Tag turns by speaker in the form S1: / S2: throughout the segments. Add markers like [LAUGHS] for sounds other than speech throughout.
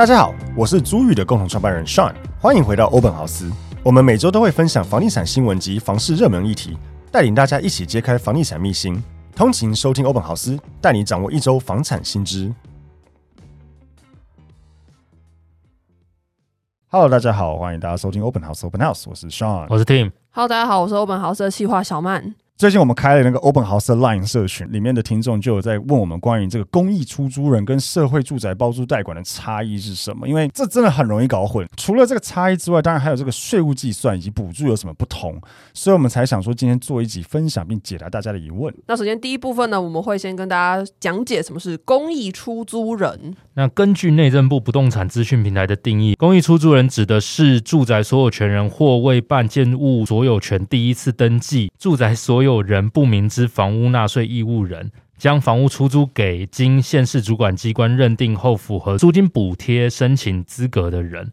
S1: 大家好，我是租宇的共同创办人 Sean，欢迎回到欧本豪斯。我们每周都会分享房地产新闻及房市热门议题，带领大家一起揭开房地产秘辛。通勤收听欧本豪斯，带你掌握一周房产新知。Hello，大家好，欢迎大家收听欧本豪斯 Open House，我是 Sean，
S2: 我是 Tim。
S3: Hello，大家好，我是欧本豪斯的企划小曼。
S1: 最近我们开了那个 Open House Line 社群，里面的听众就有在问我们关于这个公益出租人跟社会住宅包租代管的差异是什么？因为这真的很容易搞混。除了这个差异之外，当然还有这个税务计算以及补助有什么不同，所以我们才想说今天做一集分享并解答大家的疑问。
S3: 那首先第一部分呢，我们会先跟大家讲解什么是公益出租人。
S2: 那根据内政部不动产资讯平台的定义，公益出租人指的是住宅所有权人或未办建物所有权第一次登记住宅所有人不明知房屋纳税义务人，将房屋出租给经县市主管机关认定后符合租金补贴申请资格的人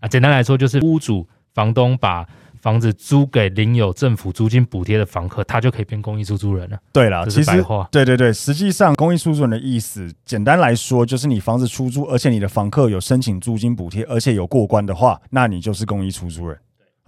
S2: 啊，简单来说就是屋主、房东把房子租给领有政府租金补贴的房客，他就可以变公益出租人了。
S1: 对了，其实对对对，实际上公益出租人的意思，简单来说就是你房子出租，而且你的房客有申请租金补贴，而且有过关的话，那你就是公益出租人。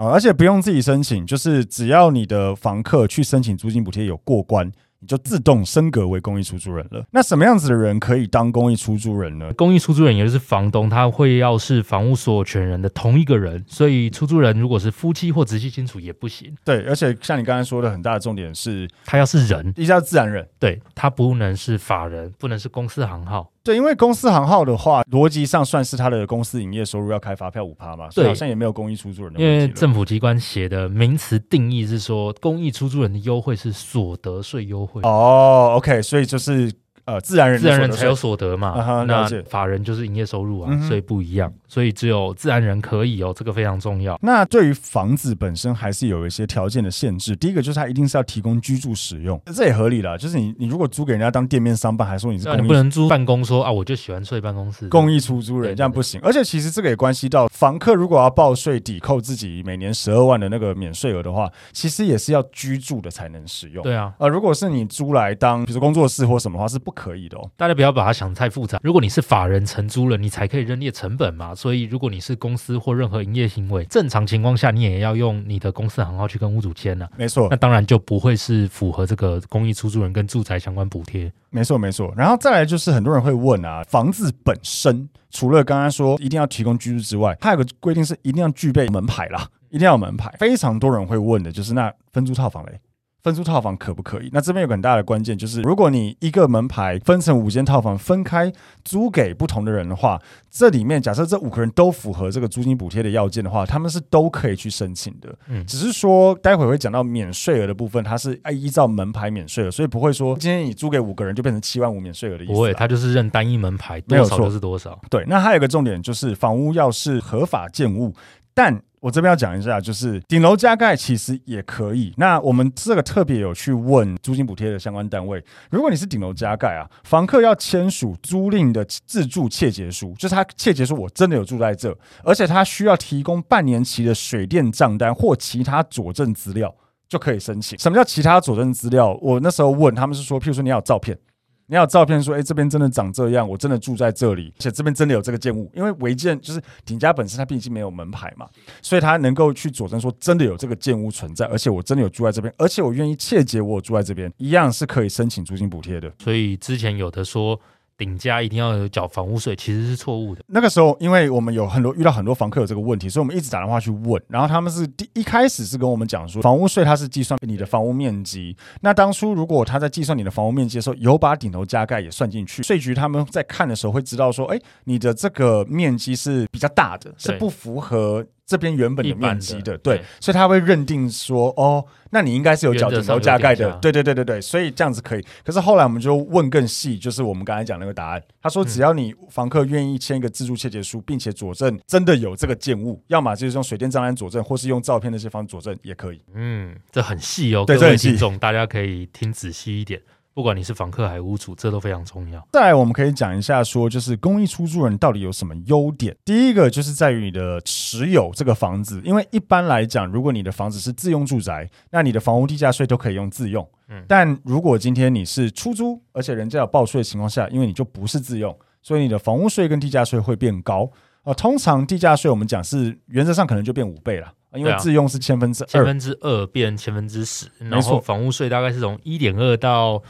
S1: 啊，而且不用自己申请，就是只要你的房客去申请租金补贴有过关，你就自动升格为公益出租人了。那什么样子的人可以当公益出租人呢？
S2: 公益出租人也就是房东，他会要是房屋所有权人的同一个人，所以出租人如果是夫妻或直系亲属也不行。
S1: 对，而且像你刚才说的，很大的重点是，
S2: 他要是人，
S1: 一定要自然人，
S2: 对，他不能是法人，不能是公司行号。
S1: 对，因为公司行号的话，逻辑上算是他的公司营业收入要开发票五趴嘛，所以好像也没有公益出租人的。
S2: 因为政府机关写的名词定义是说，公益出租人的优惠是所得税优惠。
S1: 哦，OK，所以就是。呃，自然人
S2: 自然人才有所得嘛，
S1: 啊、
S2: 那法人就是营业收入啊，嗯、所以不一样，所以只有自然人可以哦，这个非常重要。
S1: 那对于房子本身还是有一些条件的限制，第一个就是它一定是要提供居住使用，这也合理了。就是你你如果租给人家当店面商办，还说你是公益，
S2: 你不能租办公说啊，我就喜欢睡办公室，
S1: 公益出租人这样不行。而且其实这个也关系到房客如果要报税抵扣自己每年十二万的那个免税额的话，其实也是要居住的才能使用。
S2: 对啊，
S1: 呃，如果是你租来当比如说工作室或什么的话是不可以的哦。
S2: 大家不要把它想太复杂。如果你是法人承租了，你才可以认列成本嘛。所以，如果你是公司或任何营业行为，正常情况下，你也要用你的公司行号去跟屋主签了。
S1: 没错，
S2: 那当然就不会是符合这个公益出租人跟住宅相关补贴。
S1: 没错，没错。然后再来就是很多人会问啊，房子本身除了刚刚说一定要提供居住之外，它有个规定是一定要具备门牌啦，一定要有门牌。非常多人会问的就是那分租套房嘞？分租套房可不可以？那这边有个很大的关键，就是如果你一个门牌分成五间套房，分开租给不同的人的话，这里面假设这五个人都符合这个租金补贴的要件的话，他们是都可以去申请的。嗯，只是说待会会讲到免税额的部分，它是依照门牌免税额，所以不会说今天你租给五个人就变成七万五免税额的意思。
S2: 不会，它就是认单一门牌，多少就是多少。
S1: 对，那还有一个重点就是房屋要是合法建物，但我这边要讲一下，就是顶楼加盖其实也可以。那我们这个特别有去问租金补贴的相关单位，如果你是顶楼加盖啊，房客要签署租赁的自住切结书，就是他切结书我真的有住在这，而且他需要提供半年期的水电账单或其他佐证资料就可以申请。什么叫其他佐证资料？我那时候问他们是说，譬如说你要有照片。你要照片说，哎、这边真的长这样，我真的住在这里，而且这边真的有这个建物。因为违建就是顶家本身它毕竟没有门牌嘛，所以它能够去佐证说真的有这个建物存在，而且我真的有住在这边，而且我愿意切结我有住在这边，一样是可以申请租金补贴的。
S2: 所以之前有的说。顶加一定要有缴房屋税，其实是错误的。
S1: 那个时候，因为我们有很多遇到很多房客有这个问题，所以我们一直打电话去问。然后他们是第一开始是跟我们讲说，房屋税它是计算你的房屋面积。那当初如果他在计算你的房屋面积的时候，有把顶楼加盖也算进去，税局他们在看的时候会知道说，哎，你的这个面积是比较大的，是不符合。这边原本的面积的，的对，对，所以他会认定说，哦，那你应该是有脚趾头加盖的，对对对对对，所以这样子可以。可是后来我们就问更细，就是我们刚才讲那个答案，他说只要你房客愿意签一个自助切结书，并且佐证真的有这个建物，要么就是用水电账单佐证，或是用照片那些方式佐证也可以。
S2: 嗯，这很细哦，
S1: 对，
S2: 各位听众大家可以听仔细一点。不管你是房客还是屋主，这都非常重要。
S1: 再来，我们可以讲一下，说就是公益出租人到底有什么优点？第一个就是在于你的持有这个房子，因为一般来讲，如果你的房子是自用住宅，那你的房屋地价税都可以用自用。嗯，但如果今天你是出租，而且人家有报税的情况下，因为你就不是自用，所以你的房屋税跟地价税会变高。呃，通常地价税我们讲是原则上可能就变五倍了。因为自用是千分之二，
S2: 千分之二变千分之十，然后房屋税大概是从一点二到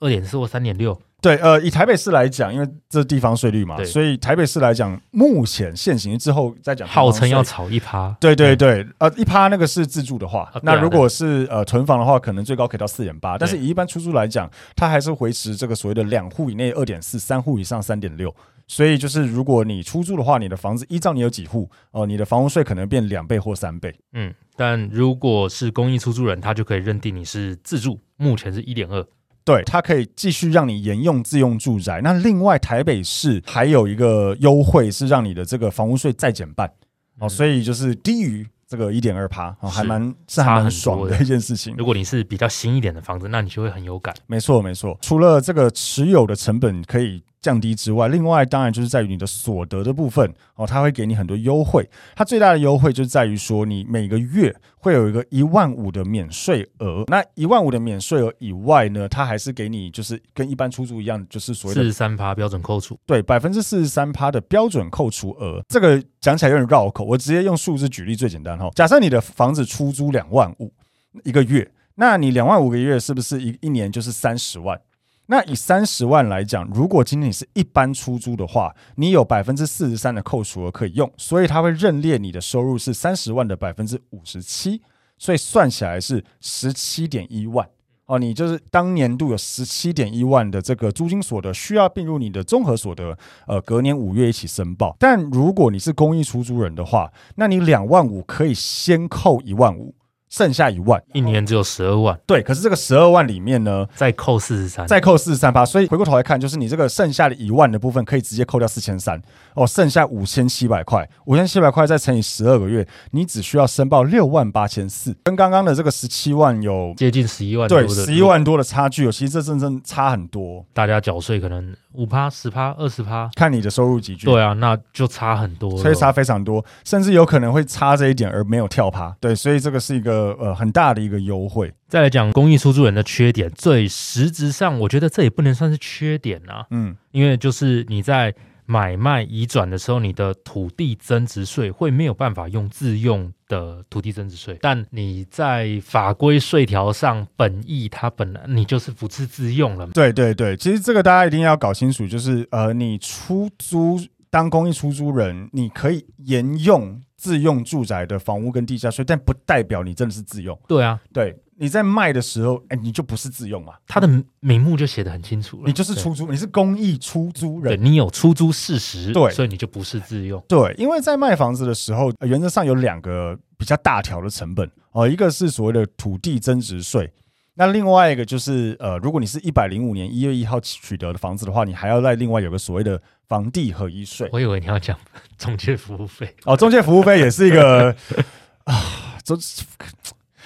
S2: 二点四或三点六。
S1: 对，呃，以台北市来讲，因为这是地方税率嘛，所以台北市来讲，目前现行之后再讲，
S2: 号称要炒一趴。
S1: 对对对，嗯、呃，一趴那个是自住的话，啊、那如果是呃囤房的话，可能最高可以到四点八，但是以一般出租来讲，它还是维持这个所谓的两户以内二点四，三户以上三点六。所以就是，如果你出租的话，你的房子依照你有几户哦、呃，你的房屋税可能变两倍或三倍。
S2: 嗯，但如果是公益出租人，他就可以认定你是自住，目前是一点二。
S1: 对，他可以继续让你沿用自用住宅。那另外台北市还有一个优惠是让你的这个房屋税再减半哦、嗯，所以就是低于这个一点二趴哦，还蛮是还蛮爽的一件事情。
S2: 如果你是比较新一点的房子，那你就会很有感。
S1: 没错没错，除了这个持有的成本可以。降低之外，另外当然就是在于你的所得的部分哦，它会给你很多优惠。它最大的优惠就是在于说，你每个月会有一个一万五的免税额。那一万五的免税额以外呢，它还是给你就是跟一般出租一样，就是所谓的
S2: 四十三趴标准扣除。
S1: 对，百分之四十三趴的标准扣除额。这个讲起来有点绕口，我直接用数字举例最简单哈。假设你的房子出租两万五一个月，那你两万五个月是不是一一年就是三十万？那以三十万来讲，如果今天你是一般出租的话，你有百分之四十三的扣除额可以用，所以他会认列你的收入是三十万的百分之五十七，所以算起来是十七点一万哦。你就是当年度有十七点一万的这个租金所得需要并入你的综合所得，呃，隔年五月一起申报。但如果你是公益出租人的话，那你两万五可以先扣一万五。剩下一万，
S2: 一年只有十二万。
S1: 对，可是这个十二万里面呢，
S2: 再扣四十三，
S1: 再扣四十三趴。所以回过头来看，就是你这个剩下的一万的部分，可以直接扣掉四千三哦，剩下五千七百块，五千七百块再乘以十二个月，你只需要申报六万八千四，跟刚刚的这个十七万有
S2: 接近十一万，
S1: 对，十一万多的差距哦。其实这真正差很多，
S2: 大家缴税可能五趴、十趴、二十趴，
S1: 看你的收入级距。
S2: 对啊，那就差很多，
S1: 所以差非常多，甚至有可能会差这一点而没有跳趴。对，所以这个是一个呃很大的。一个优惠，
S2: 再来讲公益出租人的缺点，最实质上，我觉得这也不能算是缺点啊。嗯，因为就是你在买卖移转的时候，你的土地增值税会没有办法用自用的土地增值税，但你在法规税条上本意它本来你就是不是自用了。
S1: 对对对，其实这个大家一定要搞清楚，就是呃，你出租当公益出租人，你可以沿用。自用住宅的房屋跟地价税，但不代表你真的是自用。
S2: 对啊，
S1: 对，你在卖的时候，哎、欸，你就不是自用嘛。
S2: 它的名目就写得很清楚了，
S1: 你就是出租，你是公益出租人，
S2: 对，你有出租事实，对，所以你就不是自用。
S1: 对，因为在卖房子的时候，原则上有两个比较大条的成本哦、呃，一个是所谓的土地增值税。那另外一个就是，呃，如果你是一百零五年一月一号取得的房子的话，你还要再另外有个所谓的房地合一税。
S2: 我以为你要讲中介服务费
S1: 哦，中介服务费也是一个 [LAUGHS] 啊，中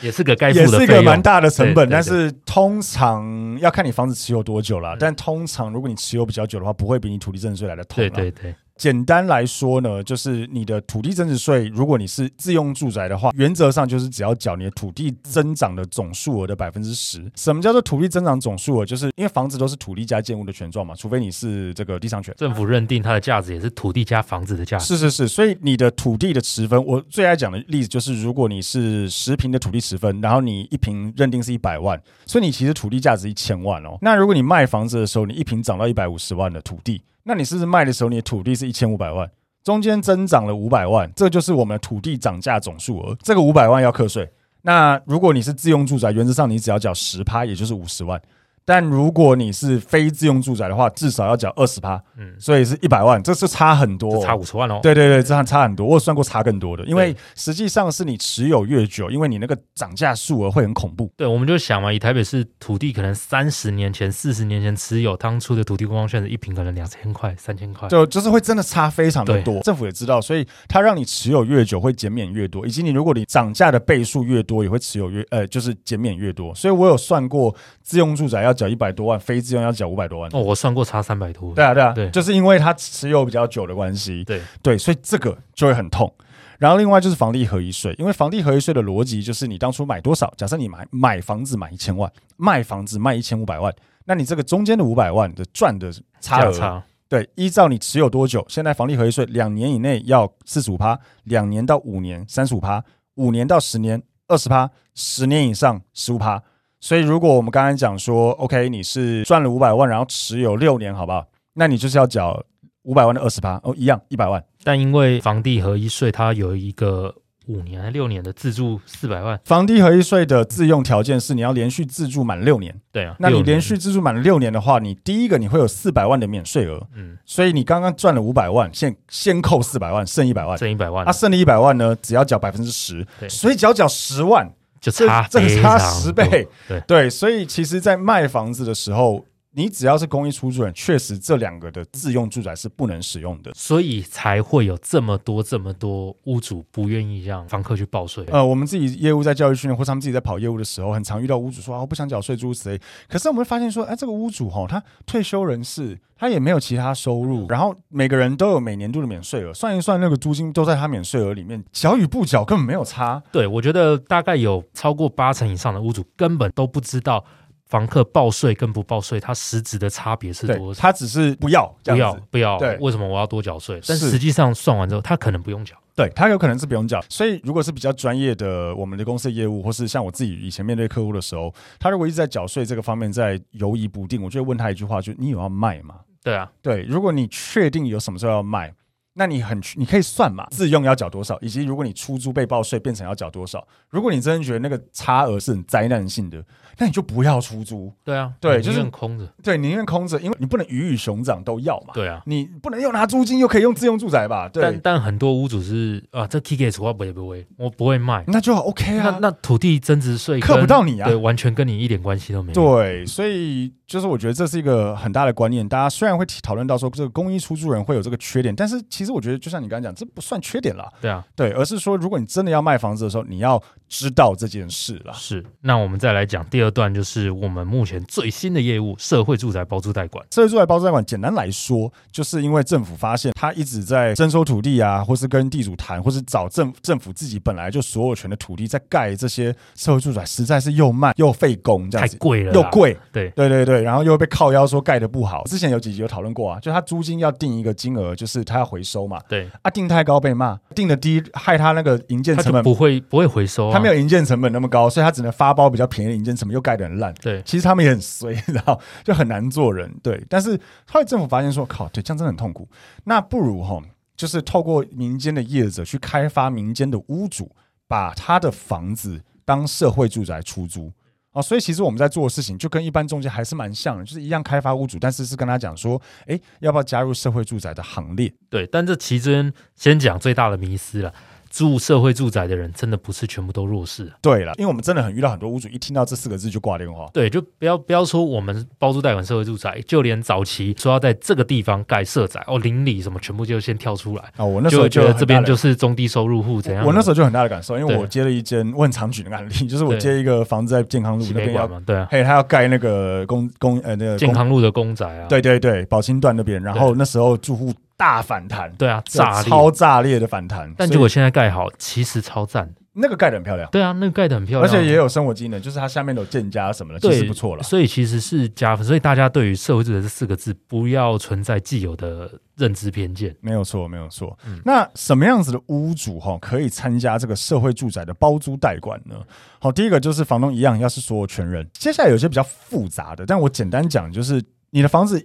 S2: 也是个该付的，
S1: 也是一个蛮大的成本。但是通常要看你房子持有多久了，但通常如果你持有比较久的话，不会比你土地增值税来的痛。
S2: 对对对
S1: 简单来说呢，就是你的土地增值税，如果你是自用住宅的话，原则上就是只要缴你的土地增长的总数额的百分之十。什么叫做土地增长总数额？就是因为房子都是土地加建物的权状嘛，除非你是这个地上权，
S2: 政府认定它的价值也是土地加房子的价值。
S1: 是是是，所以你的土地的持分，我最爱讲的例子就是，如果你是十平的土地持分，然后你一平认定是一百万，所以你其实土地价值一千万哦。那如果你卖房子的时候，你一平涨到一百五十万的土地。那你是不是卖的时候，你的土地是一千五百万，中间增长了五百万，这就是我们的土地涨价总数额。这个五百万要课税。那如果你是自用住宅，原则上你只要缴十趴，也就是五十万。但如果你是非自用住宅的话，至少要缴二十趴，嗯，所以是一百万，这是差很多，
S2: 差五十万哦。
S1: 对对对，这还差很多，我有算过差更多的，因为实际上是你持有越久，因为你那个涨价数额会很恐怖。
S2: 对，我们就想嘛，以台北市土地可能三十年前、四十年前持有，当初的土地公光券的一平可能两千块、三千块，
S1: 就就是会真的差非常的多。政府也知道，所以它让你持有越久会减免越多，以及你如果你涨价的倍数越多，也会持有越呃就是减免越多。所以我有算过，自用住宅要缴一百多万。非自用要缴五百多万
S2: 哦，我算过差三百多。
S1: 对啊，对啊，对，就是因为它持有比较久的关系。
S2: 对
S1: 对，所以这个就会很痛。然后另外就是房地合一税，因为房地合一税的逻辑就是你当初买多少，假设你买买房子买一千万，卖房子卖一千五百万，那你这个中间的五百万的赚的差额，差对，依照你持有多久，现在房地合一税两年以内要四十五趴，两年到五年三十五趴，五年到十年二十趴，十年以上十五趴。所以，如果我们刚刚讲说，OK，你是赚了五百万，然后持有六年，好不好？那你就是要缴五百万的二十趴哦，一样一百万。
S2: 但因为房地合一税，它有一个五年还六年的自住四百万。
S1: 房地合一税的自用条件是你要连续自住满六年。
S2: 对啊，
S1: 那你连续自住满六年的话，你第一个你会有四百万的免税额。嗯，所以你刚刚赚了五百万，先先扣四百万，剩一百万，
S2: 剩一百万。
S1: 啊，剩的一百万呢，只要缴百分之十，所以只要缴十万。
S2: 就差
S1: 这个差十倍，
S2: 对。
S1: 对，所以其实，在卖房子的时候，你只要是公益出租人，确实这两个的自用住宅是不能使用的，
S2: 所以才会有这么多这么多屋主不愿意让房客去报税。
S1: 呃，我们自己业务在教育训练，或者他们自己在跑业务的时候，很常遇到屋主说啊，我不想缴税，诸如此类。可是我们会发现说，哎，这个屋主哈，他退休人士。他也没有其他收入，然后每个人都有每年度的免税额，算一算那个租金都在他免税额里面，缴与不缴根本没有差。
S2: 对，我觉得大概有超过八成以上的屋主根本都不知道房客报税跟不报税，它实质的差别是多少。
S1: 他只是不要
S2: 不要不要，对，为什么我要多缴税？但实际上算完之后，他可能不用缴。
S1: 对，他有可能是不用缴。所以如果是比较专业的我们的公司的业务，或是像我自己以前面对客户的时候，他如果一直在缴税这个方面在犹疑不定，我就会问他一句话：就你有要卖吗？
S2: 对啊，
S1: 对，如果你确定有什么时候要卖，那你很你可以算嘛，自用要缴多少，以及如果你出租被报税变成要缴多少。如果你真的觉得那个差额是很灾难性的，那你就不要出租。
S2: 对啊，
S1: 对，就是
S2: 空着。
S1: 对，宁愿空着，因为你不能鱼与熊掌都要嘛。
S2: 对啊，
S1: 你不能又拿租金又可以用自用住宅吧？对。
S2: 但但很多屋主是啊，这 K K 除我不会不会，我不会卖，
S1: 那就 OK 啊。
S2: 那那土地增值税
S1: 克不到你啊，
S2: 对，完全跟你一点关系都没有。
S1: 对，所以就是我觉得这是一个很大的观念。大家虽然会讨论到说这个公益出租人会有这个缺点，但是其实我觉得就像你刚才讲，这不算缺点了。
S2: 对啊，
S1: 对，而是说如果你真的要卖房子的时候，你要知道这件事了。
S2: 是。那我们再来讲第二段，就是我们目前最新的业务——社会住宅包租代管。
S1: 社会住宅包租代管，简单来说，就是因为政府发现他一直在征收土地啊，或是跟地主谈，或是找政政府自己本来就所有权的土地，在盖这些社会住宅，实在是又慢又费工，这样子
S2: 太贵了，
S1: 又贵。
S2: 对
S1: 对对对，然后又被靠腰说盖的不好。之前有几集有讨论过啊，就他租金要定一个金额，就是他要回收嘛。
S2: 对
S1: 啊，定太高被骂，定的低害他那个营建成本
S2: 不会不会回收
S1: 没有营建成本那么高，所以他只能发包比较便宜的营建成本，又盖得很烂。
S2: 对，
S1: 其实他们也很衰，然后就很难做人。对，但是后来政府发现说，靠，对，这样真的很痛苦。那不如哈，就是透过民间的业者去开发民间的屋主，把他的房子当社会住宅出租。哦，所以其实我们在做的事情就跟一般中介还是蛮像的，就是一样开发屋主，但是是跟他讲说，哎，要不要加入社会住宅的行列？
S2: 对，但这其中先讲最大的迷思了。住社会住宅的人真的不是全部都弱势。
S1: 对了，因为我们真的很遇到很多屋主，一听到这四个字就挂电话。
S2: 对，就不要不要说我们包租代管社会住宅，就连早期说要在这个地方盖社宅哦，邻里什么全部就先跳出来
S1: 啊、哦！我那时候
S2: 就觉得这边就是中低收入户怎样
S1: 我？我那时候就很大的感受，因为我接了一间我很常举的案例，就是我接一个房子在健康路那边要
S2: 对啊，
S1: 嘿，他要盖那个公公呃那个
S2: 健康路的公宅啊，
S1: 对对对，宝清段那边，然后那时候住户。大反弹，
S2: 对啊，炸裂，
S1: 超炸裂的反弹。
S2: 但结果现在盖好，其实超赞。
S1: 那个盖的很漂亮，
S2: 对啊，那个盖的很漂亮，
S1: 而且也有生活机能，就是它下面有建家什么的，其实不错了。
S2: 所以其实是加分，所以大家对于社会住宅这四个字不要存在既有的认知偏见。
S1: 没有错，没有错。嗯、那什么样子的屋主哈可以参加这个社会住宅的包租代管呢？好，第一个就是房东一样，要是所有权人。接下来有些比较复杂的，但我简单讲，就是你的房子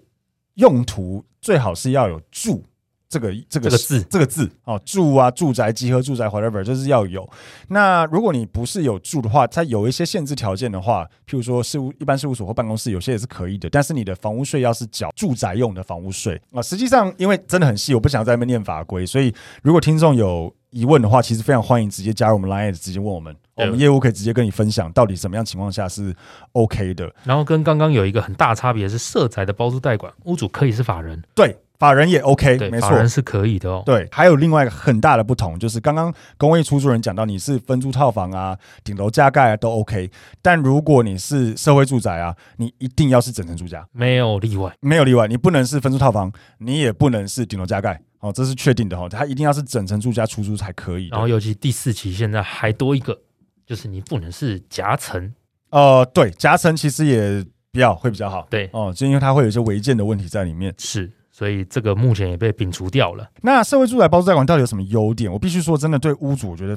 S1: 用途最好是要有住。这个这个字这个字哦，住啊，住宅集合住宅 whatever 就是要有。那如果你不是有住的话，它有一些限制条件的话，譬如说事务一般事务所或办公室，有些也是可以的。但是你的房屋税要是缴住宅用的房屋税啊，实际上因为真的很细，我不想在那边念法规，所以如果听众有疑问的话，其实非常欢迎直接加入我们 Line，直接问我们，我们业务可以直接跟你分享到底什么样情况下是 OK 的。
S2: 然后跟刚刚有一个很大差别是，社宅的包租代管屋主可以是法人，
S1: 对。法人也 OK，没错，
S2: 法人是可以的哦。
S1: 对，还有另外一个很大的不同，就是刚刚公益出租人讲到，你是分租套房啊、顶楼加盖啊都 OK，但如果你是社会住宅啊，你一定要是整层住家，
S2: 没有例外，
S1: 没有例外，你不能是分租套房，你也不能是顶楼加盖，哦，这是确定的哈，它一定要是整层住家出租才可以。
S2: 然后尤其第四期现在还多一个，就是你不能是夹层，
S1: 呃，对，夹层其实也比较会比较好，
S2: 对，
S1: 哦，就因为它会有一些违建的问题在里面，
S2: 是。所以这个目前也被摒除掉了。
S1: 那社会住宅包租代管到底有什么优点？我必须说，真的对屋主，我觉得。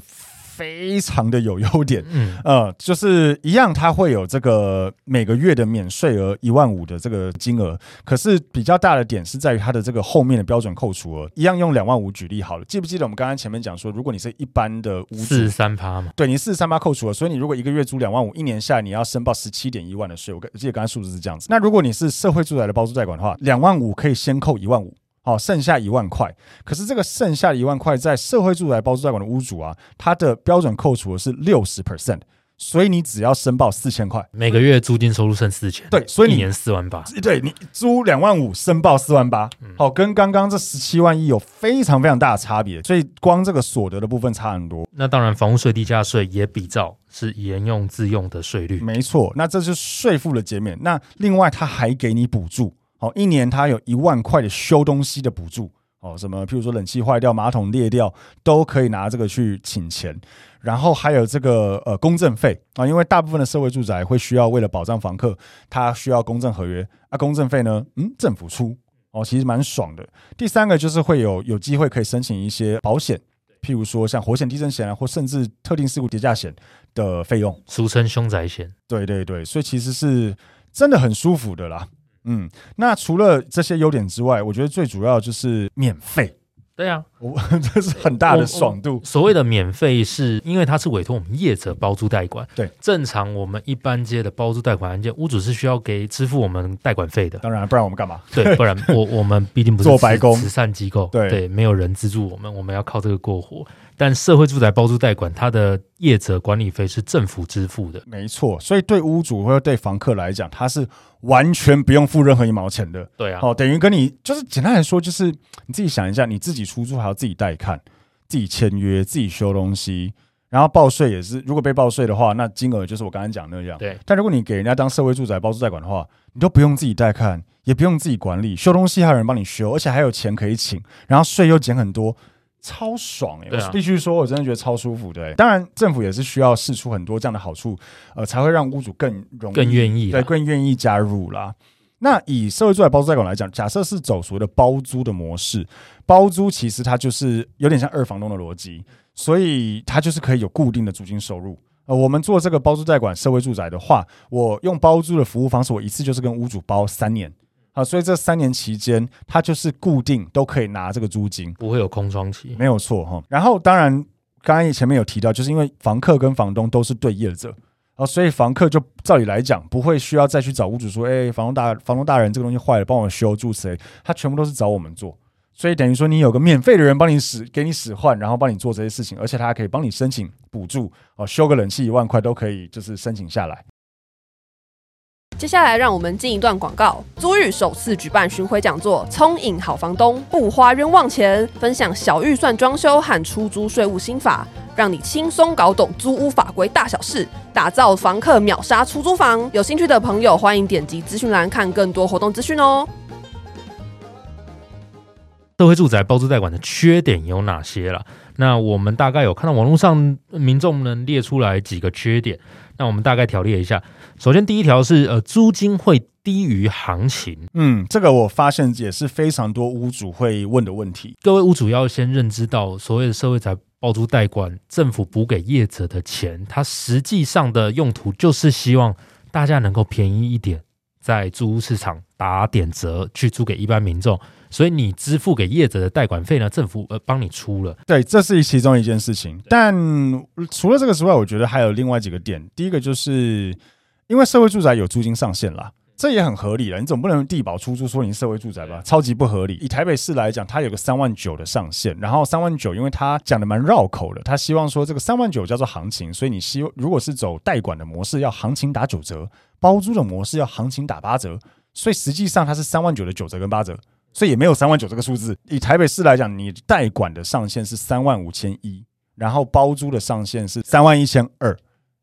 S1: 非常的有优点，嗯，呃，就是一样，它会有这个每个月的免税额一万五的这个金额，可是比较大的点是在于它的这个后面的标准扣除额，一样用两万五举例好了。记不记得我们刚刚前面讲说，如果你是一般的屋主，
S2: 四十三趴嘛，
S1: 对，你四十三趴扣除了，所以你如果一个月租两万五，一年下来你要申报十七点一万的税。我记得刚才数字是这样子。那如果你是社会住宅的包租代管的话，两万五可以先扣一万五。好，剩下一万块。可是这个剩下的一万块，在社会住宅包租代管的屋主啊，他的标准扣除的是六十 percent，所以你只要申报四千块，
S2: 每个月租金收入剩四千。
S1: 对，所以你
S2: 一年四万八。
S1: 对，你租两万五，申报四万八。好，跟刚刚这十七万一有非常非常大的差别，所以光这个所得的部分差很多。
S2: 那当然，房屋税、地价税也比照是沿用自用的税率。
S1: 没错，那这就是税负的减免。那另外，他还给你补助。好，一年他有一万块的修东西的补助，哦，什么，譬如说冷气坏掉、马桶裂掉，都可以拿这个去请钱。然后还有这个呃公证费啊，因为大部分的社会住宅会需要为了保障房客，他需要公证合约啊，公证费呢，嗯，政府出哦，其实蛮爽的。第三个就是会有有机会可以申请一些保险，譬如说像火险、地震险啊，或甚至特定事故叠加险的费用，
S2: 俗称凶宅险。
S1: 对对对，所以其实是真的很舒服的啦。嗯，那除了这些优点之外，我觉得最主要就是免费。
S2: 对啊，[LAUGHS]
S1: 我这是很大的爽度。
S2: 所谓的免费，是因为它是委托我们业者包租代管。
S1: 对，
S2: 正常我们一般接的包租代管案件，屋主是需要给支付我们代管费的。
S1: 当然，不然我们干嘛？
S2: 对，不然 [LAUGHS] 我我们毕竟不是
S1: 做白工，
S2: 慈善机构。
S1: 对
S2: 对，没有人资助我们，我们要靠这个过活。但社会住宅包租代管，它的业者管理费是政府支付的，
S1: 没错。所以对屋主或者对房客来讲，他是完全不用付任何一毛钱的。
S2: 对啊，
S1: 哦，等于跟你就是简单来说，就是你自己想一下，你自己出租还要自己带看、自己签约、自己修东西，然后报税也是。如果被报税的话，那金额就是我刚刚讲那样。
S2: 对。
S1: 但如果你给人家当社会住宅包租代管的话，你都不用自己带看，也不用自己管理，修东西还有人帮你修，而且还有钱可以请，然后税又减很多。超爽哎、欸！我必须说，我真的觉得超舒服的、欸。当然，政府也是需要试出很多这样的好处，呃，才会让屋主更容易、
S2: 更愿意，
S1: 对，更愿意加入啦。那以社会住宅包租代管来讲，假设是走所谓的包租的模式，包租其实它就是有点像二房东的逻辑，所以它就是可以有固定的租金收入。呃，我们做这个包租代管社会住宅的话，我用包租的服务方式，我一次就是跟屋主包三年。好，所以这三年期间，他就是固定都可以拿这个租金，
S2: 不会有空窗期，
S1: 没有错哈。然后当然，刚才前面有提到，就是因为房客跟房东都是对业者，啊，所以房客就照理来讲，不会需要再去找屋主说，哎，房东大房东大人，这个东西坏了，帮我修住谁？他全部都是找我们做，所以等于说你有个免费的人帮你使，给你使唤，然后帮你做这些事情，而且他还可以帮你申请补助，哦，修个冷气一万块都可以，就是申请下来。
S3: 接下来，让我们进一段广告。租日首次举办巡回讲座，聪颖好房东，不花冤枉钱，分享小预算装修和出租税务心法，让你轻松搞懂租屋法规大小事，打造房客秒杀出租房。有兴趣的朋友，欢迎点击资讯栏看更多活动资讯哦。
S2: 社会住宅包租代管的缺点有哪些了？那我们大概有看到网络上民众能列出来几个缺点，那我们大概条列一下。首先，第一条是呃，租金会低于行情。
S1: 嗯，这个我发现也是非常多屋主会问的问题。
S2: 各位屋主要先认知到，所谓的社会宅包租代管，政府补给业者的钱，它实际上的用途就是希望大家能够便宜一点，在租屋市场打点折去租给一般民众。所以你支付给业者的代管费呢，政府呃帮你出了。
S1: 对，这是其中一件事情。但除了这个之外，我觉得还有另外几个点。第一个就是因为社会住宅有租金上限啦，这也很合理了。你总不能地保出租说你是社会住宅吧？超级不合理。以台北市来讲，它有个三万九的上限，然后三万九，因为它讲的蛮绕口的，他希望说这个三万九叫做行情，所以你希如果是走代管的模式，要行情打九折；包租的模式要行情打八折，所以实际上它是三万九的九折跟八折。所以也没有三万九这个数字。以台北市来讲，你代管的上限是三万五千一，然后包租的上限是三万一千二。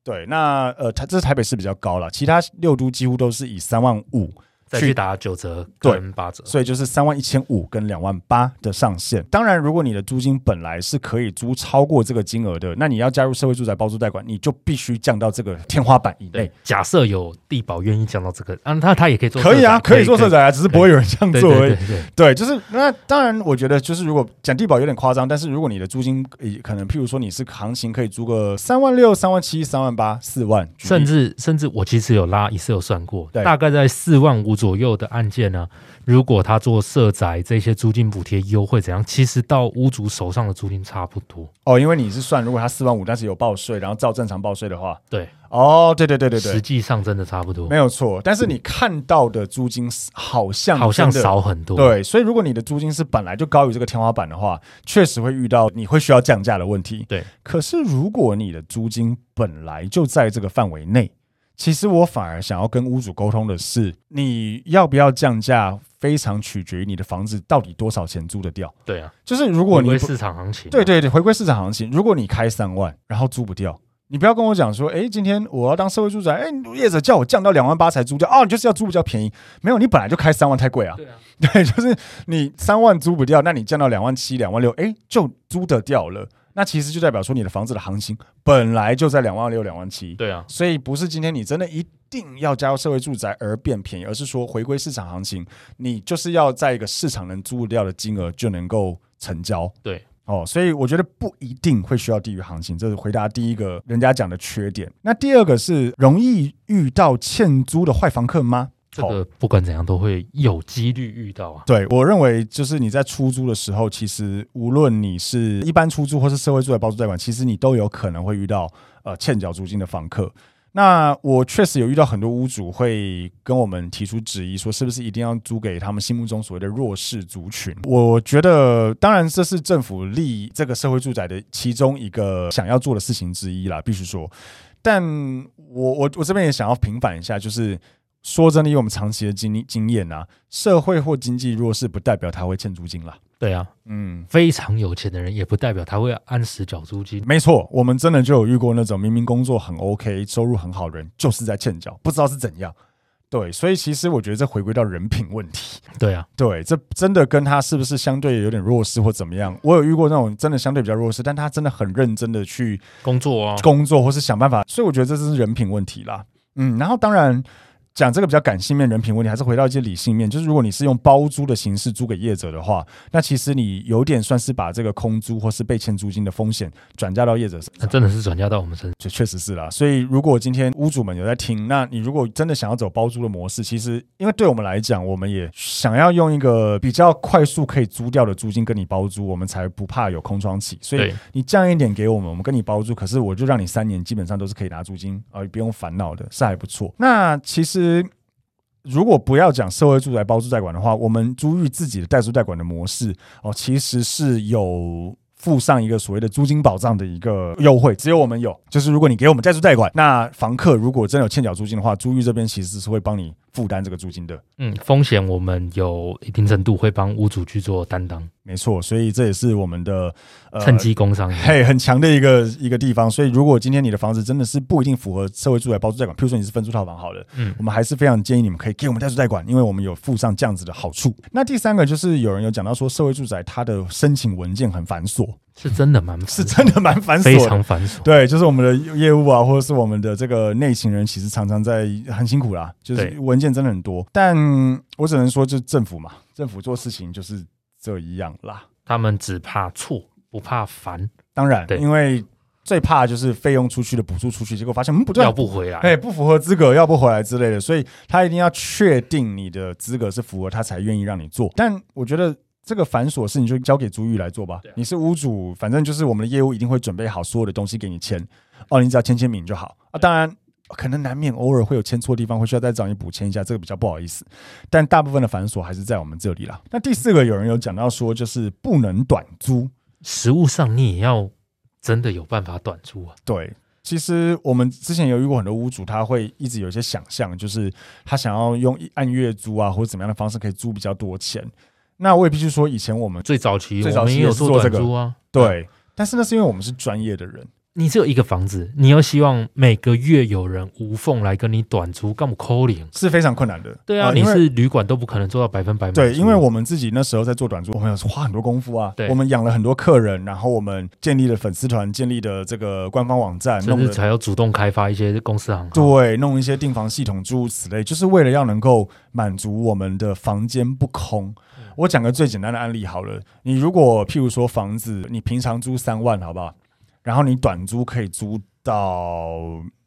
S1: 对，那呃，台这是台北市比较高了，其他六都几乎都是以三万五。
S2: 再去打九折跟八折，
S1: 所以就是三万一千五跟两万八的上限。当然，如果你的租金本来是可以租超过这个金额的，那你要加入社会住宅包租贷款，你就必须降到这个天花板以内。
S2: 假设有地保愿意降到这个，啊，他他也可以做，
S1: 可以啊，可以做社宅啊，只是不会有人这样做而已。
S2: 对，对，对，对，
S1: 对，就是那当然，我觉得就是如果讲地保有点夸张，但是如果你的租金可能，譬如说你是行情可以租个三万六、三万七、三万八、四万，
S2: 甚至甚至我其实有拉一次有算过，大概在四万五左右的案件。呢？如果他做社宅，这些租金补贴优惠怎样？其实到屋主手上的租金差不多
S1: 哦，因为你是算如果他四万五，但是有报税，然后照正常报税的话，
S2: 对，
S1: 哦，对对对对对，
S2: 实际上真的差不多，
S1: 没有错。但是你看到的租金好像
S2: 好像少很多，
S1: 对。所以如果你的租金是本来就高于这个天花板的话，确实会遇到你会需要降价的问题。
S2: 对，
S1: 可是如果你的租金本来就在这个范围内。其实我反而想要跟屋主沟通的是，你要不要降价，非常取决于你的房子到底多少钱租得掉。
S2: 对啊，
S1: 就是如果你
S2: 回归市场行情，
S1: 对对对，回归市场行情。如果你开三万，然后租不掉，你不要跟我讲说，哎，今天我要当社会住宅，哎，业者叫我降到两万八才租掉，哦，你就是要租比较便宜。没有，你本来就开三万太贵啊。对啊，[LAUGHS] 对，就是你三万租不掉，那你降到两万七、两万六，哎，就租得掉了。那其实就代表说，你的房子的行情本来就在两万六、两万七。
S2: 对啊，
S1: 所以不是今天你真的一定要加入社会住宅而变便宜，而是说回归市场行情，你就是要在一个市场能租掉的金额就能够成交。
S2: 对，
S1: 哦，所以我觉得不一定会需要低于行情，这是回答第一个人家讲的缺点。那第二个是容易遇到欠租的坏房客吗？
S2: 这个不管怎样都会有几率遇到啊。
S1: 对，我认为就是你在出租的时候，其实无论你是一般出租或是社会住宅包租代管，其实你都有可能会遇到呃欠缴租金的房客。那我确实有遇到很多屋主会跟我们提出质疑，说是不是一定要租给他们心目中所谓的弱势族群？我觉得，当然这是政府立这个社会住宅的其中一个想要做的事情之一啦，必须说。但我我我这边也想要平反一下，就是。说真的，以我们长期的经经验啊，社会或经济弱势不代表他会欠租金啦。
S2: 对啊，
S1: 嗯，
S2: 非常有钱的人也不代表他会按时缴租金。
S1: 没错，我们真的就有遇过那种明明工作很 OK、收入很好的人，就是在欠缴，不知道是怎样。对，所以其实我觉得这回归到人品问题。
S2: 对啊，
S1: 对，这真的跟他是不是相对有点弱势或怎么样？我有遇过那种真的相对比较弱势，但他真的很认真的去
S2: 工作啊，
S1: 工作或是想办法。所以我觉得这是人品问题啦。嗯，然后当然。讲这个比较感性面人品问题，还是回到一些理性面，就是如果你是用包租的形式租给业者的话，那其实你有点算是把这个空租或是被欠租金的风险转嫁到业者身上，
S2: 那真的是转嫁到我们身上，
S1: 就确实是啦。所以如果今天屋主们有在听，那你如果真的想要走包租的模式，其实因为对我们来讲，我们也想要用一个比较快速可以租掉的租金跟你包租，我们才不怕有空窗期。所以你降一点给我们，我们跟你包租，可是我就让你三年基本上都是可以拿租金，而不用烦恼的，是还不错。那其实。其实如果不要讲社会住宅包租代管的话，我们租寓自己的代租代管的模式哦，其实是有附上一个所谓的租金保障的一个优惠，只有我们有。就是如果你给我们代租代管，那房客如果真有欠缴租金的话，租寓这边其实是会帮你负担这个租金的。
S2: 嗯，风险我们有一定程度会帮屋主去做担当。
S1: 没错，所以这也是我们的、呃、
S2: 趁机工商，
S1: 嘿，很强的一个一个地方。所以，如果今天你的房子真的是不一定符合社会住宅包租代管，譬如说你是分租套房好了，嗯，我们还是非常建议你们可以给我们代租代管，因为我们有附上这样子的好处。那第三个就是有人有讲到说，社会住宅它的申请文件很繁琐，
S2: 是真的蛮
S1: 是真的蛮繁琐，
S2: 非常繁琐。
S1: 对，就是我们的业务啊，或者是我们的这个内勤人，其实常常在很辛苦啦，就是文件真的很多。但我只能说，就政府嘛，政府做事情就是这一样啦。
S2: 他们只怕错，不怕烦。
S1: 当然，对，因为最怕就是费用出去的补助出去，结果发现嗯不对，
S2: 要不回来，
S1: 哎，不符合资格，要不回来之类的。所以他一定要确定你的资格是符合，他才愿意让你做。但我觉得这个繁琐事，你就交给租玉来做吧。你是屋主，反正就是我们的业务一定会准备好所有的东西给你签。哦，你只要签签名就好啊。当然。可能难免偶尔会有签错地方，会需要再找你补签一下，这个比较不好意思。但大部分的繁琐还是在我们这里啦。那第四个，有人有讲到说，就是不能短租，
S2: 实物上你也要真的有办法短租啊。
S1: 对，其实我们之前有遇过很多屋主，他会一直有一些想象，就是他想要用按月租啊，或者怎么样的方式可以租比较多钱。那我也必须说，以前我们
S2: 最早期
S1: 最早期
S2: 也有做这个啊，
S1: 对。但是那是因为我们是专业的人。
S2: 你只有一个房子，你又希望每个月有人无缝来跟你短租，干嘛扣零
S1: 是非常困难的。
S2: 对啊，呃、你是旅馆都不可能做到百分百满。
S1: 对，因为我们自己那时候在做短租，我们有花很多功夫啊。对，我们养了很多客人，然后我们建立了粉丝团，建立的这个官方网站，
S2: 甚至还要主动开发一些公司行号，
S1: 对，弄一些订房系统，诸如此类，就是为了要能够满足我们的房间不空。嗯、我讲个最简单的案例好了，你如果譬如说房子，你平常租三万，好不好？然后你短租可以租到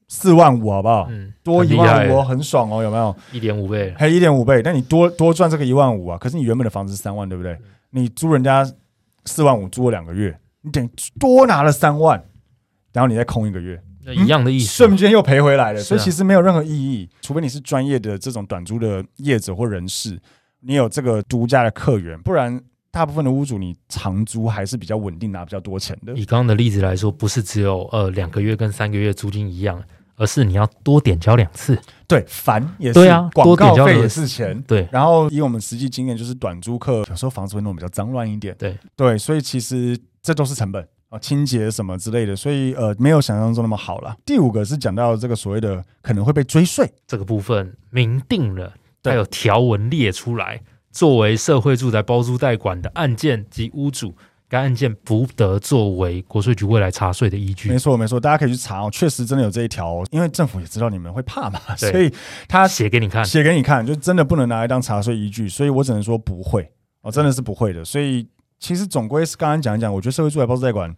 S1: 四万五，好不好？嗯，多一万五很爽哦，有没有？
S2: 一点五倍，
S1: 还一点五倍。那你多多赚这个一万五啊，可是你原本的房子是三万，对不对？嗯、你租人家四万五，租了两个月，你等于多拿了三万，然后你再空一个月，
S2: 那一样的意思，
S1: 瞬间又赔回来了。所以其实没有任何意义，除非你是专业的这种短租的业者或人士，你有这个独家的客源，不然。大部分的屋主，你长租还是比较稳定，拿比较多钱的。
S2: 以刚刚的例子来说，不是只有呃两个月跟三个月租金一样，而是你要多点交两次。
S1: 对，烦也是。
S2: 对啊，
S1: 广告费也是钱。
S2: 对。
S1: 然后以我们实际经验，就是短租客有时候房子会弄比较脏乱一点。
S2: 对
S1: 对，所以其实这都是成本啊，清洁什么之类的，所以呃没有想象中那么好了。第五个是讲到这个所谓的可能会被追税
S2: 这个部分，明定了，还有条文列出来。作为社会住宅包租代管的案件及屋主，该案件不得作为国税局未来查税的依据。
S1: 没错，没错，大家可以去查哦，确实真的有这一条哦。因为政府也知道你们会怕嘛，所以他
S2: 写给你看，
S1: 写给你看，就真的不能拿来当查税依据。所以我只能说不会哦，真的是不会的。所以其实总归是刚刚讲一讲，我觉得社会住宅包租代管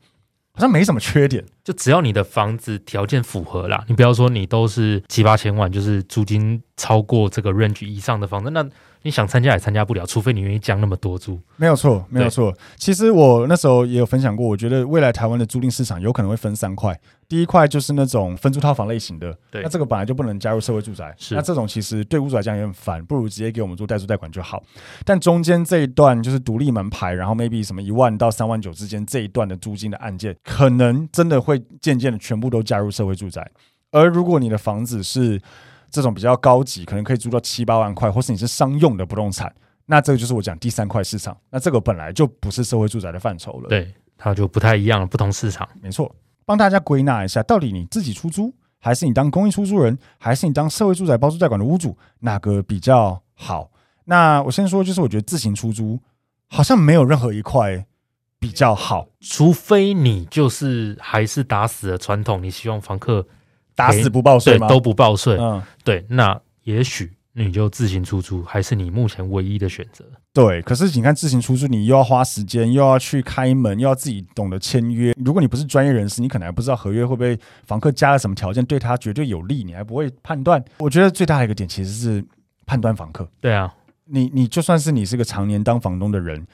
S1: 好像没什么缺点，
S2: 就只要你的房子条件符合啦，你不要说你都是七八千万，就是租金超过这个 range 以上的房子，那。你想参加也参加不了，除非你愿意降那么多租。
S1: 没有错，没有错。其实我那时候也有分享过，我觉得未来台湾的租赁市场有可能会分三块。第一块就是那种分租套房类型的，对，那这个本来就不能加入社会住宅，是。那这种其实对屋主来讲也很烦，不如直接给我们做代租代管就好。但中间这一段就是独立门牌，然后 maybe 什么一万到三万九之间这一段的租金的案件，可能真的会渐渐的全部都加入社会住宅。而如果你的房子是这种比较高级，可能可以租到七八万块，或是你是商用的不动产，那这个就是我讲第三块市场。那这个本来就不是社会住宅的范畴了，
S2: 对，它就不太一样了，不同市场。
S1: 没错，帮大家归纳一下，到底你自己出租，还是你当公益出租人，还是你当社会住宅包租代管的屋主，哪个比较好？那我先说，就是我觉得自行出租好像没有任何一块比较好，
S2: 除非你就是还是打死了传统，你希望房客。
S1: 打死不报税吗？
S2: 都不报税。嗯，对，那也许你就自行出租，还是你目前唯一的选择。
S1: 对，可是你看自行出租，你又要花时间，又要去开门，又要自己懂得签约。如果你不是专业人士，你可能还不知道合约会不会房客加了什么条件对他绝对有利，你还不会判断。我觉得最大的一个点其实是判断房客。
S2: 对啊，
S1: 你你就算是你是个常年当房东的人。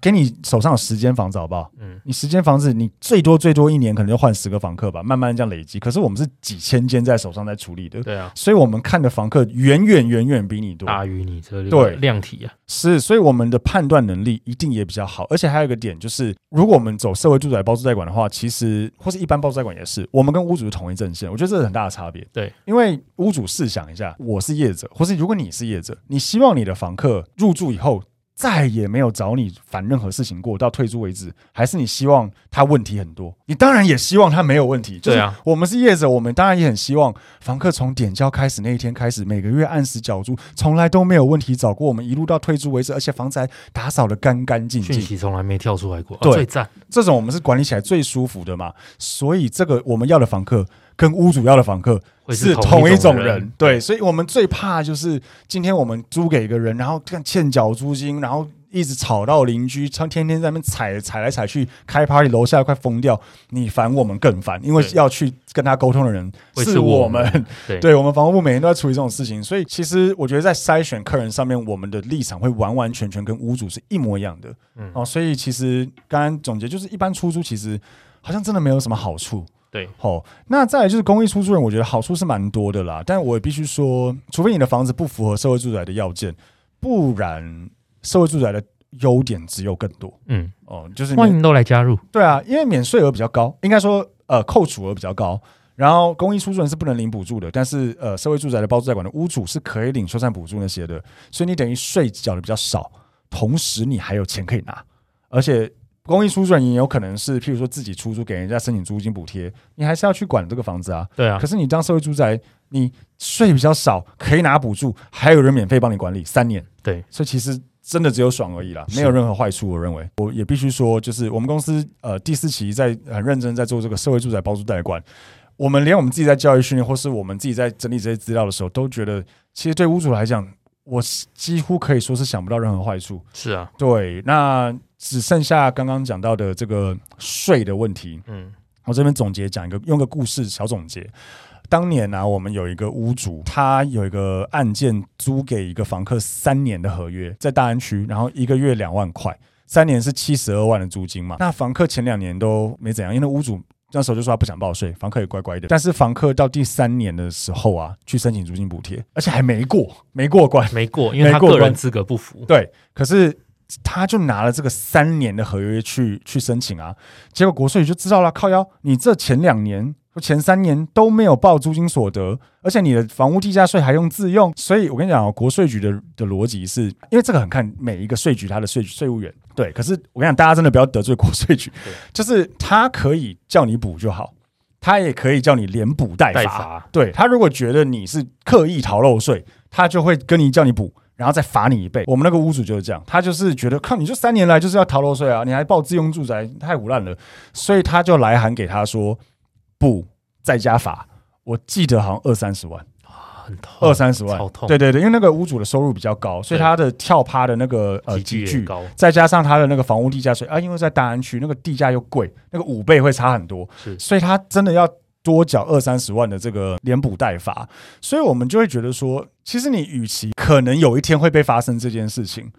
S1: 给你手上有十间房子好不好？
S2: 嗯，
S1: 你十间房子，你最多最多一年可能就换十个房客吧，慢慢这样累积。可是我们是几千间在手上在处理的，
S2: 对啊，
S1: 所以我们看的房客远远远远比你多，
S2: 大于你这个
S1: 对
S2: 量体啊，
S1: 是，所以我们的判断能力一定也比较好。而且还有一个点就是，如果我们走社会住宅包租代管的话，其实或是一般包租代管也是，我们跟屋主是同一阵线，我觉得这是很大的差别。
S2: 对，
S1: 因为屋主试想一下，我是业者，或是如果你是业者，你希望你的房客入住以后。再也没有找你烦任何事情过，到退租为止，还是你希望他问题很多？你当然也希望他没有问题。对啊，我们是业者，我们当然也很希望房客从点交开始那一天开始，每个月按时缴租，从来都没有问题找过我们，一路到退租为止，而且房子还打扫得干干净净，
S2: 讯息从来没跳出来过。
S1: 对，
S2: 哦、最赞，
S1: 这种我们是管理起来最舒服的嘛。所以这个我们要的房客跟屋主要的房客。是同一种人，对，所以我们最怕就是今天我们租给一个人，然后欠缴租金，然后一直吵到邻居，他天天在那边踩踩来踩去，开 party，楼下快疯掉。你烦我们更烦，因为要去跟他沟通的人是我们，
S2: 对，
S1: 对我们房屋部每天都在处理这种事情，所以其实我觉得在筛选客人上面，我们的立场会完完全全跟屋主是一模一样的。嗯，哦，所以其实刚刚总结就是，一般出租其实好像真的没有什么好处。
S2: 对，
S1: 好，那再来就是公益出租人，我觉得好处是蛮多的啦。但我也必须说，除非你的房子不符合社会住宅的要件，不然社会住宅的优点只有更多。
S2: 嗯，
S1: 哦，就是
S2: 欢迎都来加入。
S1: 对啊，因为免税额比较高，应该说呃扣除额比较高。然后公益出租人是不能领补助的，但是呃社会住宅的包租代管的屋主是可以领修缮补助那些的，所以你等于税缴的比较少，同时你还有钱可以拿，而且。公益出租人也有可能是，譬如说自己出租给人家申请租金补贴，你还是要去管这个房子啊。
S2: 对啊。
S1: 可是你当社会住宅，你税比较少，可以拿补助，还有人免费帮你管理三年。
S2: 对，
S1: 所以其实真的只有爽而已啦，没有任何坏处。我认为，我也必须说，就是我们公司呃第四期在很认真在做这个社会住宅包租代管，我们连我们自己在教育训练，或是我们自己在整理这些资料的时候，都觉得其实对屋主来讲，我几乎可以说是想不到任何坏处。
S2: 是啊，
S1: 对，那。只剩下刚刚讲到的这个税的问题。嗯，我这边总结讲一个，用个故事小总结。当年呢、啊，我们有一个屋主，他有一个案件租给一个房客三年的合约，在大安区，然后一个月两万块，三年是七十二万的租金嘛。那房客前两年都没怎样，因为屋主那时候就说他不想报税，房客也乖乖的。但是房客到第三年的时候啊，去申请租金补贴，而且还没过，没过关，
S2: 没过，因为他个人资格不符。
S1: 对，可是。他就拿了这个三年的合约去去申请啊，结果国税局就知道了，靠腰，你这前两年或前三年都没有报租金所得，而且你的房屋地价税还用自用，所以我跟你讲哦，国税局的的逻辑是因为这个很看每一个税局他的税税务员，对，可是我跟你讲，大家真的不要得罪国税局，就是他可以叫你补就好，他也可以叫你连补带罚，对，他如果觉得你是刻意逃漏税，他就会跟你叫你补。然后再罚你一倍。我们那个屋主就是这样，他就是觉得，靠，你这三年来就是要逃漏税啊，你还报自用住宅，太唬烂了，所以他就来函给他说，不再加罚。我记得好像二三十
S2: 万，
S1: 二三十
S2: 万。
S1: 对对对，因为那个屋主的收入比较高，所以他的跳趴的那个呃级距高，再加上他的那个房屋地价税啊，因为在大安区那个地价又贵，那个五倍会差很多，是，所以他真的要。多缴二三十万的这个连补带罚，所以我们就会觉得说，其实你与其可能有一天会被发生这件事情，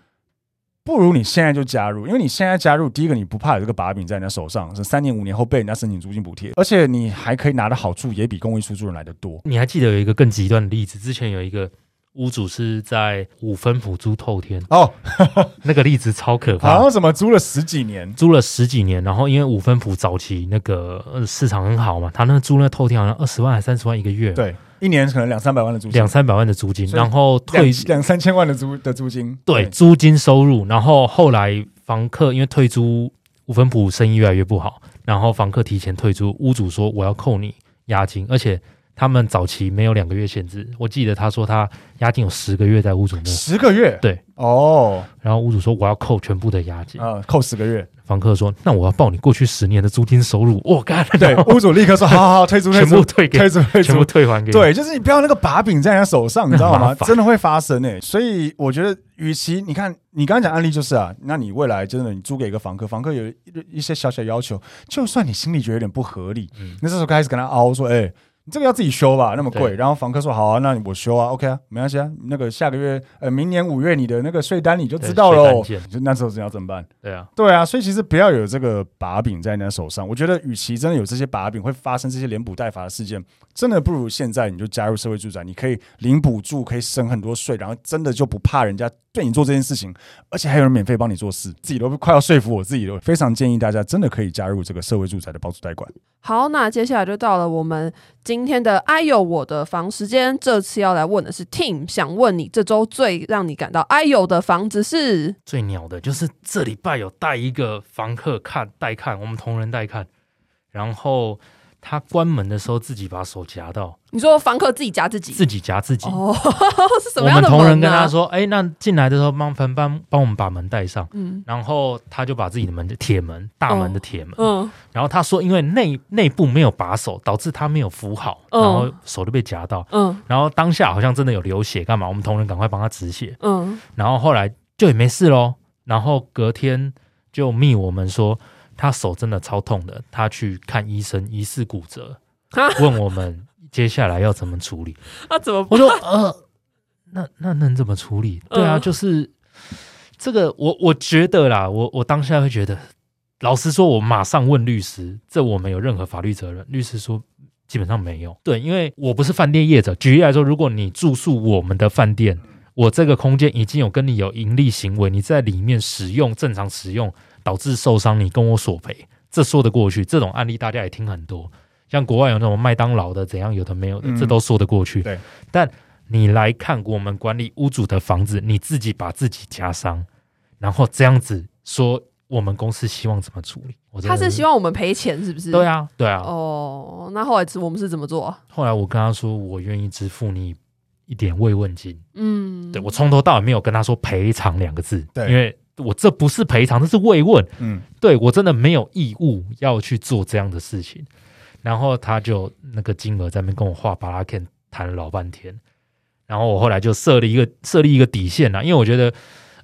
S1: 不如你现在就加入，因为你现在加入，第一个你不怕有这个把柄在人家手上，是三年五年后被人家申请租金补贴，而且你还可以拿的好处也比公益出租人来的多。
S2: 你还记得有一个更极端的例子，之前有一个。屋主是在五分埔租透天哦，[LAUGHS] 那个例子超可怕。
S1: 好像什么租了十几年，
S2: 租了十几年，然后因为五分埔早期那个市场很好嘛，他那个租那透天好像二十万还三十万一个月，
S1: 对，一年可能两三百万的租金，
S2: 两三百万的租金，然后退
S1: 两三千万的租的租金，
S2: 对，租金收入。然后后来房客因为退租，五分埔生意越来越不好，然后房客提前退租，屋主说我要扣你押金，而且。他们早期没有两个月限制，我记得他说他押金有十个月在屋主那，
S1: 十个月，
S2: 对，
S1: 哦，
S2: 然后屋主说我要扣全部的押金，
S1: 啊，扣十个月，
S2: 房客说那我要报你过去十年的租金收入，[LAUGHS] 我干，
S1: 对，屋主立刻说好好好，退租，
S2: 全部退给，
S1: 退租，退租，
S2: 全部退还给，
S1: 对，就是你不要那个把柄在人家手上，[LAUGHS] 你知道吗？真的会发生诶、欸，所以我觉得，与其你看你刚刚讲案例就是啊，那你未来真的你租给一个房客，房客有一一些小小要求，就算你心里觉得有点不合理，嗯，那这时候开始跟他凹说，哎。你这个要自己修吧，那么
S2: 贵。
S1: 然后房客说好啊，那我修啊，OK 啊，没关系啊。那个下个月呃，明年五月你的那个税单你就知道喽。就那时候你要怎么办？
S2: 对啊，
S1: 对啊，所以其实不要有这个把柄在你的手上。我觉得，与其真的有这些把柄会发生这些连补带罚的事件，真的不如现在你就加入社会住宅，你可以领补助，可以省很多税，然后真的就不怕人家对你做这件事情，而且还有人免费帮你做事，自己都快要说服我自己了。非常建议大家真的可以加入这个社会住宅的包租代管。
S3: 好，那接下来就到了我们今天的哎呦我的房时间。这次要来问的是 Tim，想问你这周最让你感到哎呦的房子是？
S2: 最鸟的就是这礼拜有带一个房客看带看，我们同仁带看，然后。他关门的时候自己把手夹到，
S3: 你说房客自己夹自己，
S2: 自己夹自己。
S3: 哦，[LAUGHS] 是什么样的、啊、
S2: 我们同仁跟他说：“哎、欸，那进来的时候帮帮帮帮我们把门带上。”嗯，然后他就把自己的门铁门大门的铁门，嗯，然后他说因为内内部没有把手，导致他没有扶好，然后手就被夹到，嗯，然后当下好像真的有流血，干嘛？我们同仁赶快帮他止血，嗯，然后后来就也没事喽，然后隔天就密我们说。他手真的超痛的，他去看医生，疑似骨折，问我们接下来要怎么处理。
S3: 那 [LAUGHS] 怎么？
S2: 我说呃，那那能怎么处理？对啊，就是这个，我我觉得啦，我我当下会觉得，老实说，我马上问律师，这我没有任何法律责任。律师说基本上没有。对，因为我不是饭店业者。举例来说，如果你住宿我们的饭店，我这个空间已经有跟你有盈利行为，你在里面使用正常使用。导致受伤，你跟我索赔，这说得过去。这种案例大家也听很多，像国外有那种麦当劳的怎样，有的没有的，嗯、这都说得过去。对，但你来看我们管理屋主的房子，你自己把自己夹伤，然后这样子说，我们公司希望怎么处理？
S3: 他是希望我们赔钱，是不是？
S2: 对啊，对啊。
S3: 哦，那后来我们是怎么做？
S2: 后来我跟他说，我愿意支付你一点慰问金。嗯，对，我从头到尾没有跟他说赔偿两个字，对，因为。我这不是赔偿，这是慰问。嗯，对我真的没有义务要去做这样的事情。然后他就那个金额在那边跟我画巴拉 Ken 谈了老半天。然后我后来就设立一个设立一个底线了，因为我觉得，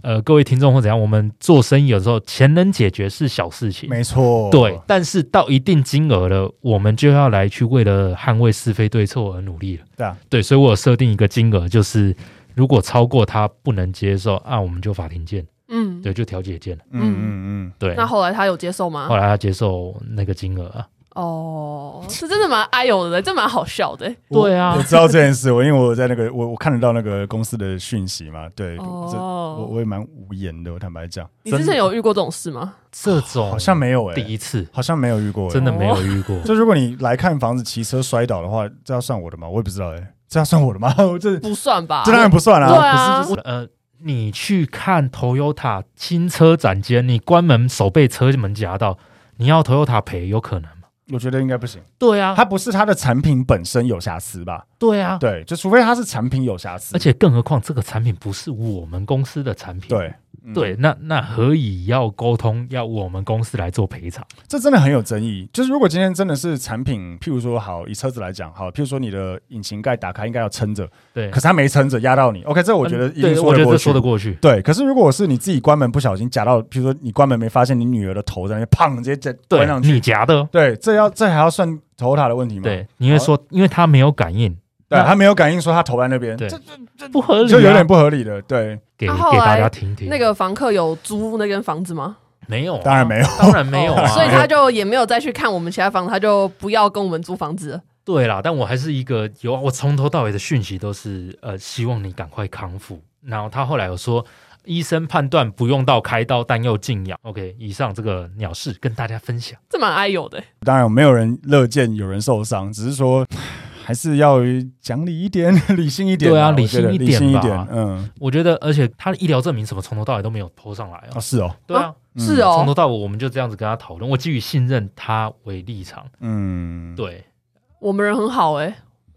S2: 呃，各位听众或怎样，我们做生意有时候钱能解决是小事情，
S1: 没错。
S2: 对，但是到一定金额了，我们就要来去为了捍卫是非对错而努力了。对啊，对，所以我有设定一个金额，就是如果超过他不能接受，啊，我们就法庭见。嗯，对，就调解件了。嗯嗯嗯，对。
S3: 那后来他有接受吗？
S2: 后来他接受那个金额啊。
S3: 哦，是真的蛮哎呦的，这蛮好笑的。[LAUGHS]
S2: 对啊，
S1: 我知道这件事，我因为我在那个我我看得到那个公司的讯息嘛。对，哦，我我也蛮无言的，我坦白讲。
S3: 你之前有遇过这种事吗？
S2: 这种
S1: 好像没有哎，
S2: 第一次
S1: 好像没有遇过，
S2: 真的没有遇过。[LAUGHS]
S1: 就如果你来看房子骑车摔倒的话，这要算我的吗？我也不知道哎，这要算我的吗？[LAUGHS] 这
S3: 不算吧？
S1: 这当然不算啊。
S3: 对啊，
S2: 呃。你去看 Toyota 新车展间，你关门手被车门夹到，你要 Toyota 赔有可能吗？
S1: 我觉得应该不行。
S2: 对啊，
S1: 它不是它的产品本身有瑕疵吧？
S2: 对啊，
S1: 对，就除非它是产品有瑕疵，
S2: 而且更何况这个产品不是我们公司的产品。
S1: 对。
S2: 对，那那何以要沟通，要我们公司来做赔偿？
S1: 这真的很有争议。就是如果今天真的是产品，譬如说好，以车子来讲，好，譬如说你的引擎盖打开应该要撑着，对，可是它没撑着压到你，OK，这我觉得一定说得过去，
S2: 说得过去。
S1: 对，可是如果是你自己关门不小心夹到，譬如说你关门没发现你女儿的头在那边，砰，直接在关上去，
S2: 你夹的，
S1: 对，这要这还要算 Toyota 的问题吗？
S2: 对，你会说，因为它没有感应。
S1: 对，他没有感应，说他头在那边，
S2: 这这这不合理，
S1: 就有点不合理的。对，
S2: 给给大家听听。
S3: 那个房客有租那间房子吗？
S2: 没有，
S1: 当然没有，
S2: 当然没有啊。
S3: 所以他就也没有再去看我们其他房子，他就不要跟我们租房子了。
S2: 对啦，但我还是一个有，我从头到尾的讯息都是呃，希望你赶快康复。然后他后来有说，医生判断不用到开刀，但又静养。OK，以上这个鸟事跟大家分享，
S3: 这蛮哎呦的。
S1: 当然，没有人乐见有人受伤，只是说。还是要讲理一点，[LAUGHS] 理性一点。
S2: 对啊，理性一
S1: 点，吧点。嗯，
S2: 我觉得，而且他的医疗证明什么，从头到尾都没有 po 上来
S1: 啊。是哦，
S2: 对啊，
S3: 是哦，
S2: 从头到尾我们就这样子跟他讨论。我基于信任他为立场。嗯，对，
S3: 我们人很好哎。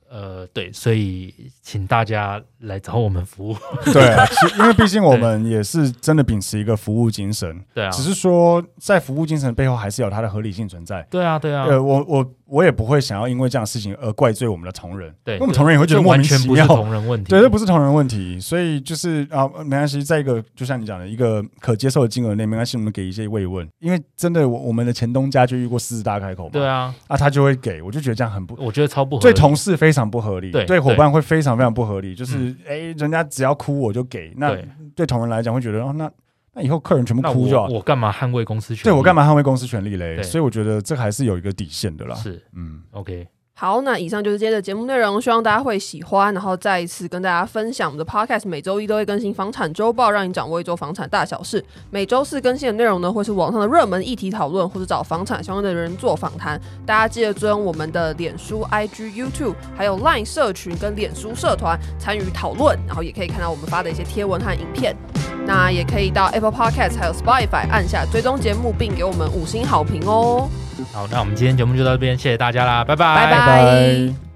S2: 呃，对，所以请大家来找我们服务。
S1: 对啊，[LAUGHS] 因为毕竟我们也是真的秉持一个服务精神。
S2: 对啊，
S1: 只是说在服务精神背后还是有它的合理性存在。
S2: 对啊，对啊。
S1: 呃，我我我也不会想要因为这样的事情而怪罪我们的同仁。
S2: 对，
S1: 因为我们同仁也会觉得莫名其妙。
S2: 完全不是同仁问题，
S1: 对，这不是同仁问题，所以就是啊，没关系，在一个就像你讲的一个可接受的金额内，没关系，我们给一些慰问。因为真的，我我们的前东家就遇过狮子大开口嘛，
S2: 对啊，
S1: 啊，他就会给，我就觉得这样很不，
S2: 我觉得超不合理，
S1: 对同事非常不合理，
S2: 对
S1: 对伙伴会非常非常不合理，就是哎、
S2: 嗯，
S1: 人家只要哭我就给，那，对同仁来讲会觉得哦，那。那以后客人全部哭就好，
S2: 我干嘛捍卫公司权利？
S1: 对，我干嘛捍卫公司权利嘞？所以我觉得这还是有一个底线的啦。
S2: 是，嗯，OK。
S3: 好，那以上就是今天的节目内容，希望大家会喜欢。然后再一次跟大家分享，我们的 Podcast 每周一都会更新房产周报，让你掌握一周房产大小事。每周四更新的内容呢，会是网上的热门议题讨论，或者找房产相关的人做访谈。大家记得追踪我们的脸书、IG、YouTube，还有 Line 社群跟脸书社团参与讨论，然后也可以看到我们发的一些贴文和影片。那也可以到 Apple Podcast 还有 Spotify 按下追踪节目，并给我们五星好评哦。
S2: 好，那我们今天节目就到这边，谢谢大家啦，拜拜，
S3: 拜拜。拜拜。